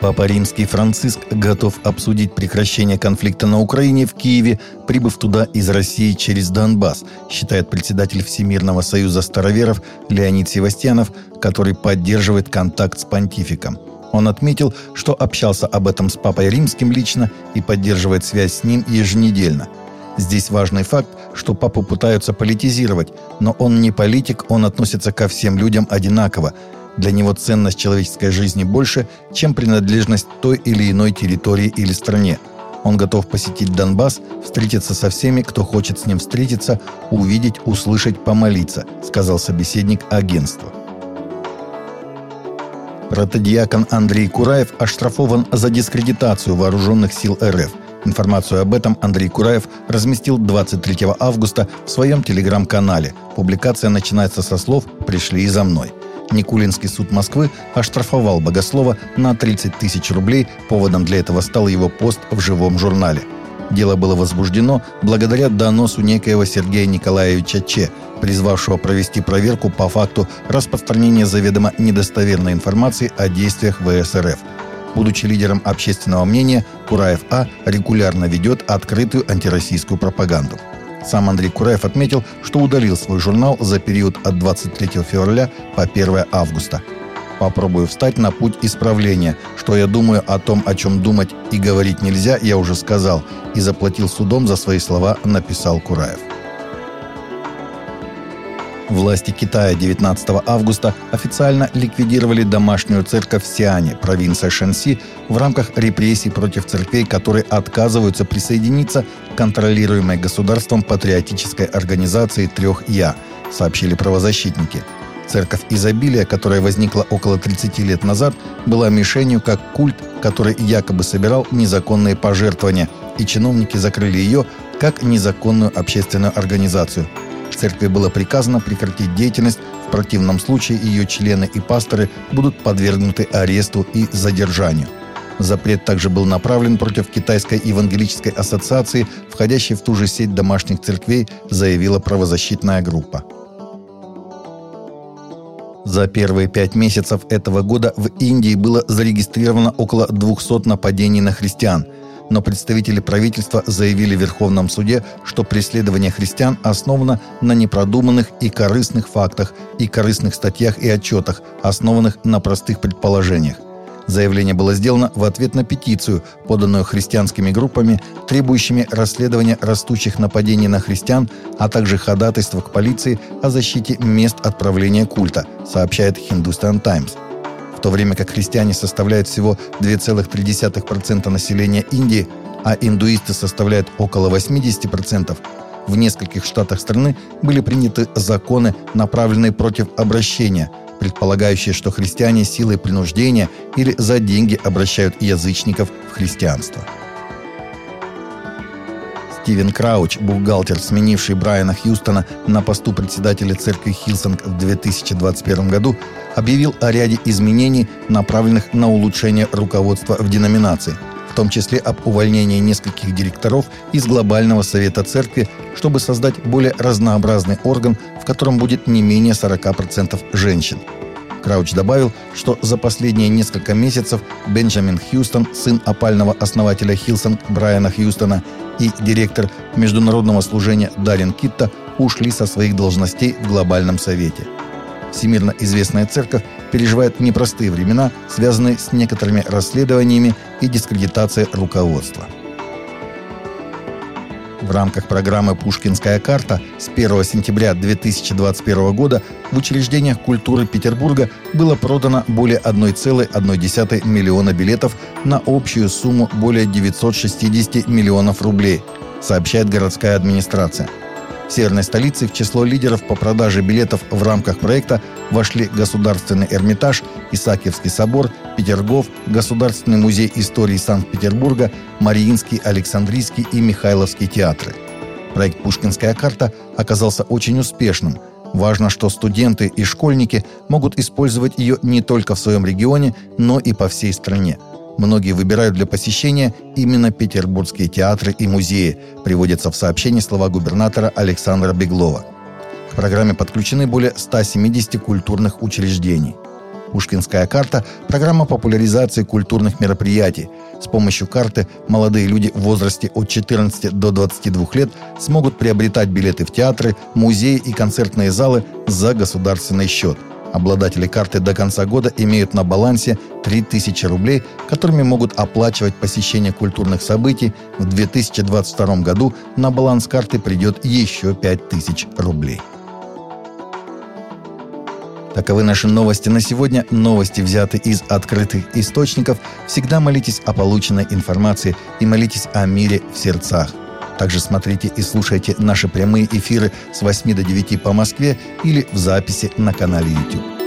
Папа Римский Франциск готов обсудить прекращение конфликта на Украине в Киеве, прибыв туда из России через Донбасс, считает председатель Всемирного союза староверов Леонид Севастьянов, который поддерживает контакт с понтификом. Он отметил, что общался об этом с Папой Римским лично и поддерживает связь с ним еженедельно. Здесь важный факт, что папу пытаются политизировать, но он не политик, он относится ко всем людям одинаково – для него ценность человеческой жизни больше, чем принадлежность той или иной территории или стране. Он готов посетить Донбасс, встретиться со всеми, кто хочет с ним встретиться, увидеть, услышать, помолиться, сказал собеседник агентства. Протодиакон Андрей Кураев оштрафован за дискредитацию вооруженных сил РФ. Информацию об этом Андрей Кураев разместил 23 августа в своем телеграм-канале. Публикация начинается со слов «Пришли за мной». Никулинский суд Москвы оштрафовал Богослова на 30 тысяч рублей. Поводом для этого стал его пост в живом журнале. Дело было возбуждено благодаря доносу некоего Сергея Николаевича Че, призвавшего провести проверку по факту распространения заведомо недостоверной информации о действиях ВСРФ. Будучи лидером общественного мнения, Кураев А регулярно ведет открытую антироссийскую пропаганду. Сам Андрей Кураев отметил, что удалил свой журнал за период от 23 февраля по 1 августа. Попробую встать на путь исправления. Что я думаю о том, о чем думать и говорить нельзя, я уже сказал. И заплатил судом за свои слова, написал Кураев. Власти Китая 19 августа официально ликвидировали домашнюю церковь в Сиане, провинция Шэньси, в рамках репрессий против церквей, которые отказываются присоединиться к контролируемой государством патриотической организации «Трех Я», сообщили правозащитники. Церковь изобилия, которая возникла около 30 лет назад, была мишенью как культ, который якобы собирал незаконные пожертвования, и чиновники закрыли ее как незаконную общественную организацию – Церкви было приказано прекратить деятельность, в противном случае ее члены и пасторы будут подвергнуты аресту и задержанию. Запрет также был направлен против Китайской евангелической ассоциации, входящей в ту же сеть домашних церквей, заявила правозащитная группа. За первые пять месяцев этого года в Индии было зарегистрировано около 200 нападений на христиан – но представители правительства заявили в Верховном суде, что преследование христиан основано на непродуманных и корыстных фактах и корыстных статьях и отчетах, основанных на простых предположениях. Заявление было сделано в ответ на петицию, поданную христианскими группами, требующими расследования растущих нападений на христиан, а также ходатайства к полиции о защите мест отправления культа, сообщает Hindustan Times в то время как христиане составляют всего 2,3% населения Индии, а индуисты составляют около 80%, в нескольких штатах страны были приняты законы, направленные против обращения, предполагающие, что христиане силой принуждения или за деньги обращают язычников в христианство. Стивен Крауч, бухгалтер, сменивший Брайана Хьюстона на посту председателя церкви Hillsong в 2021 году, объявил о ряде изменений, направленных на улучшение руководства в деноминации, в том числе об увольнении нескольких директоров из Глобального совета церкви, чтобы создать более разнообразный орган, в котором будет не менее 40% женщин – Крауч добавил, что за последние несколько месяцев Бенджамин Хьюстон, сын опального основателя Hillsong Брайана Хьюстона и директор международного служения Дарин Китта ушли со своих должностей в Глобальном Совете. Всемирно известная церковь переживает непростые времена, связанные с некоторыми расследованиями и дискредитацией руководства – в рамках программы «Пушкинская карта» с 1 сентября 2021 года в учреждениях культуры Петербурга было продано более 1,1 миллиона билетов на общую сумму более 960 миллионов рублей, сообщает городская администрация – северной столице в число лидеров по продаже билетов в рамках проекта вошли Государственный Эрмитаж, Исаакиевский собор, Петергоф, Государственный музей истории Санкт-Петербурга, Мариинский, Александрийский и Михайловский театры. Проект «Пушкинская карта» оказался очень успешным. Важно, что студенты и школьники могут использовать ее не только в своем регионе, но и по всей стране – Многие выбирают для посещения именно петербургские театры и музеи, приводятся в сообщении слова губернатора Александра Беглова. К программе подключены более 170 культурных учреждений. Пушкинская карта – программа популяризации культурных мероприятий. С помощью карты молодые люди в возрасте от 14 до 22 лет смогут приобретать билеты в театры, музеи и концертные залы за государственный счет – Обладатели карты до конца года имеют на балансе 3000 рублей, которыми могут оплачивать посещение культурных событий. В 2022 году на баланс карты придет еще 5000 рублей. Таковы наши новости на сегодня. Новости взяты из открытых источников. Всегда молитесь о полученной информации и молитесь о мире в сердцах. Также смотрите и слушайте наши прямые эфиры с 8 до 9 по Москве или в записи на канале YouTube.